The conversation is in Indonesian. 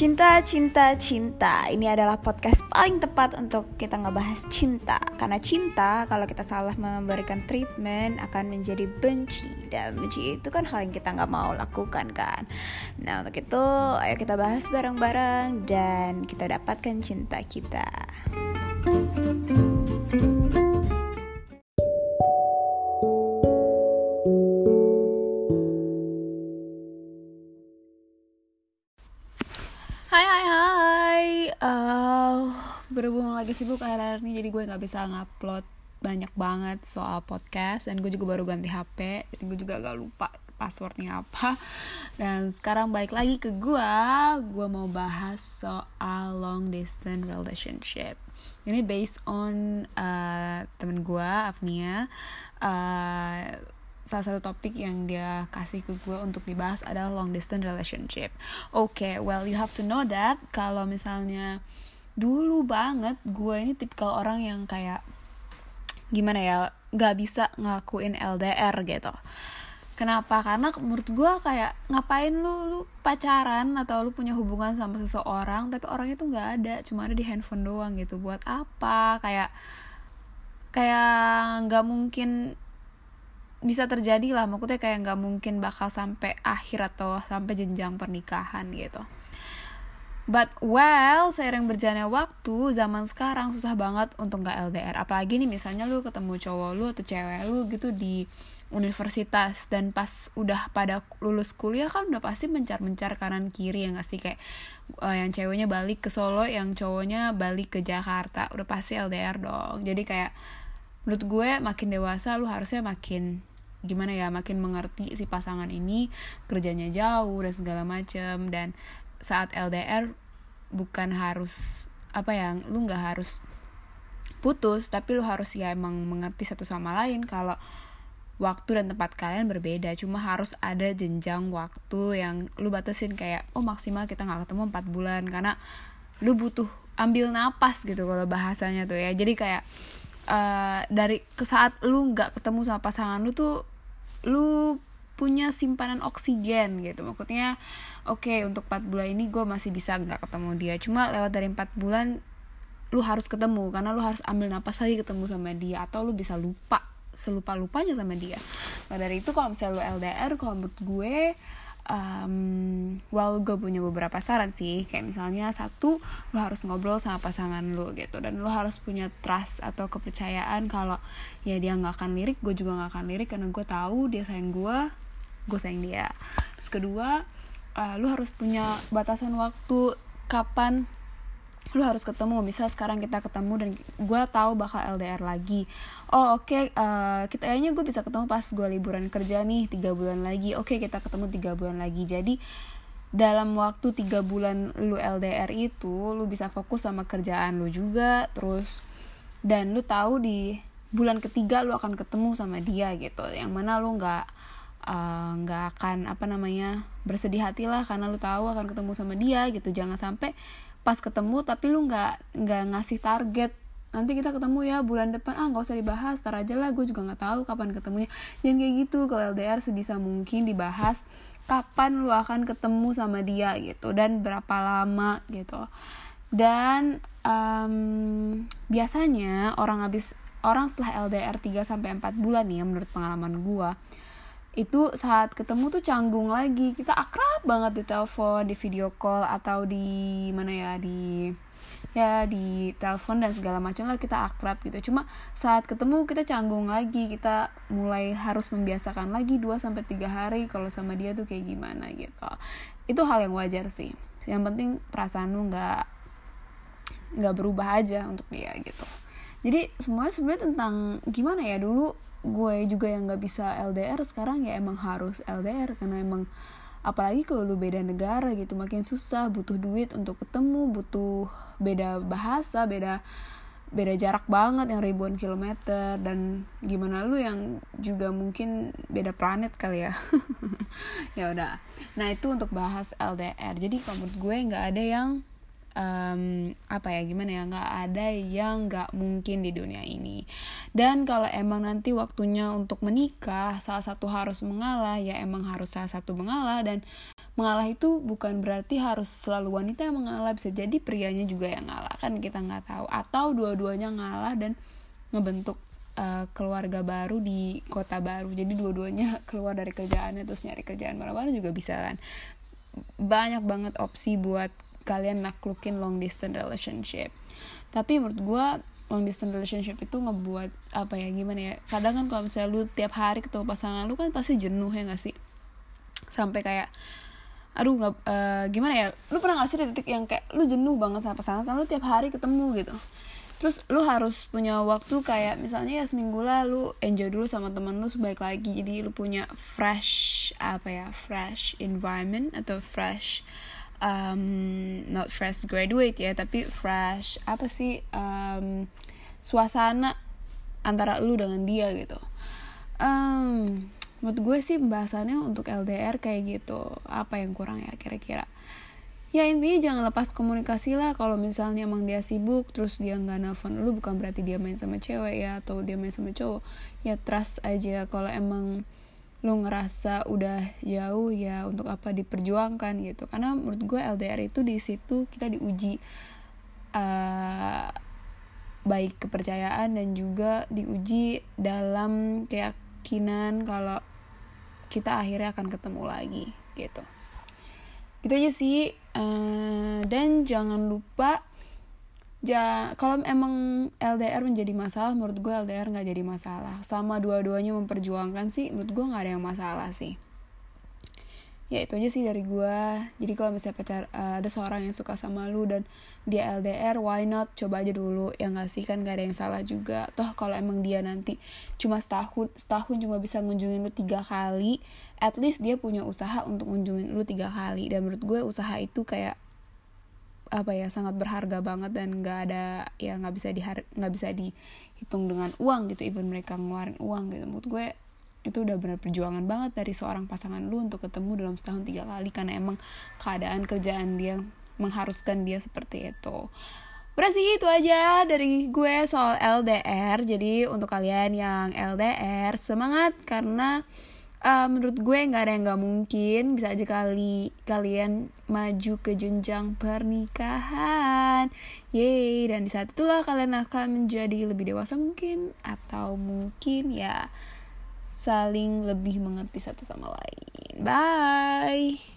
Cinta, cinta, cinta. Ini adalah podcast paling tepat untuk kita ngebahas cinta. Karena cinta, kalau kita salah memberikan treatment, akan menjadi benci. Dan benci itu kan hal yang kita nggak mau lakukan kan. Nah untuk itu, ayo kita bahas bareng-bareng dan kita dapatkan cinta kita. Hai Berhubung lagi sibuk akhir-akhir ini Jadi gue gak bisa ngupload banyak banget soal podcast Dan gue juga baru ganti HP Dan gue juga gak lupa passwordnya apa. Dan sekarang balik lagi ke gue Gue mau bahas soal long distance relationship. Ini based on uh, temen gue, Afnia. Uh, salah satu topik yang dia kasih ke gue untuk dibahas adalah long distance relationship. Oke, okay, well you have to know that kalau misalnya dulu banget gue ini tipikal orang yang kayak gimana ya nggak bisa ngakuin LDR gitu. Kenapa? Karena menurut gue kayak ngapain lu lu pacaran atau lu punya hubungan sama seseorang tapi orangnya tuh nggak ada, cuma ada di handphone doang gitu. Buat apa? Kayak kayak nggak mungkin bisa terjadi lah maksudnya kayak nggak mungkin bakal sampai akhir atau sampai jenjang pernikahan gitu But well, seiring berjalannya waktu, zaman sekarang susah banget untuk nggak LDR. Apalagi nih misalnya lu ketemu cowok lu atau cewek lu gitu di universitas dan pas udah pada lulus kuliah kan udah pasti mencar-mencar kanan kiri ya nggak sih kayak uh, yang ceweknya balik ke Solo, yang cowoknya balik ke Jakarta, udah pasti LDR dong. Jadi kayak menurut gue makin dewasa lu harusnya makin gimana ya makin mengerti si pasangan ini kerjanya jauh dan segala macem dan saat LDR bukan harus apa ya lu nggak harus putus tapi lu harus ya emang mengerti satu sama lain kalau waktu dan tempat kalian berbeda. Cuma harus ada jenjang waktu yang lu batasin kayak oh maksimal kita nggak ketemu empat bulan. Karena lu butuh ambil napas gitu kalau bahasanya tuh ya. Jadi kayak uh, dari ke saat lu nggak ketemu sama pasangan lu tuh lu punya simpanan oksigen gitu. Maksudnya oke okay, untuk 4 bulan ini gue masih bisa nggak ketemu dia. Cuma lewat dari 4 bulan lu harus ketemu. Karena lu harus ambil napas lagi ketemu sama dia. Atau lu bisa lupa selupa lupanya sama dia. Nah dari itu kalau misalnya lu LDR kalau menurut gue um, well gue punya beberapa saran sih. Kayak misalnya satu lo harus ngobrol sama pasangan lo gitu. Dan lo harus punya trust atau kepercayaan kalau ya dia nggak akan lirik gue juga nggak akan lirik. Karena gue tahu dia sayang gue gue sayang dia. Terus kedua uh, lo harus punya batasan waktu kapan lu harus ketemu. Misal sekarang kita ketemu dan gue tahu bakal LDR lagi. Oh oke okay, uh, eh, kita kayaknya gue bisa ketemu pas gue liburan kerja nih tiga bulan lagi. Oke okay, kita ketemu tiga bulan lagi. Jadi dalam waktu tiga bulan lu LDR itu lu bisa fokus sama kerjaan lu juga terus dan lu tahu di bulan ketiga lu akan ketemu sama dia gitu. Yang mana lu nggak nggak uh, akan apa namanya bersedih hati lah karena lu tahu akan ketemu sama dia gitu. Jangan sampai pas ketemu tapi lu nggak nggak ngasih target. Nanti kita ketemu ya bulan depan. Ah nggak usah dibahas tar aja lah gue juga nggak tahu kapan ketemunya. Jangan kayak gitu kalau LDR sebisa mungkin dibahas kapan lu akan ketemu sama dia gitu dan berapa lama gitu. Dan um, biasanya orang habis orang setelah LDR 3 sampai 4 bulan nih ya menurut pengalaman gue itu saat ketemu tuh canggung lagi. Kita akrab banget di telepon di video call atau di mana ya di ya di telepon dan segala macam lah kita akrab gitu. Cuma saat ketemu kita canggung lagi. Kita mulai harus membiasakan lagi 2 sampai tiga hari kalau sama dia tuh kayak gimana gitu. Itu hal yang wajar sih. Yang penting perasaan lu nggak nggak berubah aja untuk dia gitu jadi semuanya sebenarnya tentang gimana ya dulu gue juga yang nggak bisa LDR sekarang ya emang harus LDR karena emang apalagi kalau lu beda negara gitu makin susah butuh duit untuk ketemu butuh beda bahasa beda beda jarak banget yang ribuan kilometer dan gimana lu yang juga mungkin beda planet kali ya. Ya udah. Nah itu untuk bahas LDR jadi kalau menurut gue nggak ada yang um, apa ya gimana ya nggak ada yang nggak mungkin di dunia ini. Dan kalau emang nanti waktunya untuk menikah salah satu harus mengalah ya emang harus salah satu mengalah. Dan mengalah itu bukan berarti harus selalu wanita yang mengalah bisa jadi prianya juga yang ngalah kan kita nggak tahu. Atau dua-duanya ngalah dan ngebentuk uh, keluarga baru di kota baru. Jadi dua-duanya keluar dari kerjaannya terus nyari kerjaan baru-baru juga bisa kan. Banyak banget opsi buat kalian naklukin long distance relationship. Tapi menurut gue long distance relationship itu ngebuat apa ya gimana ya kadang kan kalau misalnya lu tiap hari ketemu pasangan lu kan pasti jenuh ya gak sih? Sampai kayak aduh nggak uh, gimana ya? Lu pernah gak sih di titik yang kayak lu jenuh banget sama pasangan kan lu tiap hari ketemu gitu. Terus lu harus punya waktu kayak misalnya ya seminggu lah lu enjoy dulu sama temen lu sebaik lagi. Jadi lu punya fresh apa ya fresh environment atau fresh um, not fresh graduate ya tapi fresh apa sih um, suasana antara lu dengan dia gitu. Um, menurut gue sih pembahasannya untuk LDR kayak gitu apa yang kurang ya kira-kira. Ya intinya jangan lepas komunikasi lah kalau misalnya emang dia sibuk terus dia nggak nelfon lu bukan berarti dia main sama cewek ya atau dia main sama cowok. Ya trust aja kalau emang lu ngerasa udah jauh ya untuk apa diperjuangkan gitu. Karena menurut gue LDR itu di situ kita diuji uh, baik kepercayaan dan juga diuji dalam keyakinan kalau kita akhirnya akan ketemu lagi gitu. Gitu aja sih uh, dan jangan lupa ja kalau emang LDR menjadi masalah menurut gue LDR nggak jadi masalah. Sama dua-duanya memperjuangkan sih menurut gue nggak ada yang masalah sih. Ya itu aja sih dari gue jadi kalau misalnya pacar uh, ada seorang yang suka sama lu dan dia LDR why not? Coba aja dulu ya nggak sih? Kan gak ada yang salah juga. Toh kalau emang dia nanti cuma setahun setahun cuma bisa ngunjungin lu tiga kali at least dia punya usaha untuk ngunjungin lu tiga kali. Dan menurut gue usaha itu kayak apa ya sangat berharga banget dan nggak ada ya nggak bisa nggak bisa dihitung dengan uang gitu even mereka ngeluarin uang gitu. Menurut gue itu udah benar perjuangan banget dari seorang pasangan lu untuk ketemu dalam setahun tiga kali karena emang keadaan kerjaan dia mengharuskan dia seperti itu. Udah sih itu aja dari gue soal LDR Jadi untuk kalian yang LDR semangat karena uh, menurut gue nggak ada yang nggak mungkin bisa aja kali kalian maju ke jenjang pernikahan yeay dan di saat itulah kalian akan menjadi lebih dewasa mungkin atau mungkin ya saling lebih mengerti satu sama lain. Bye.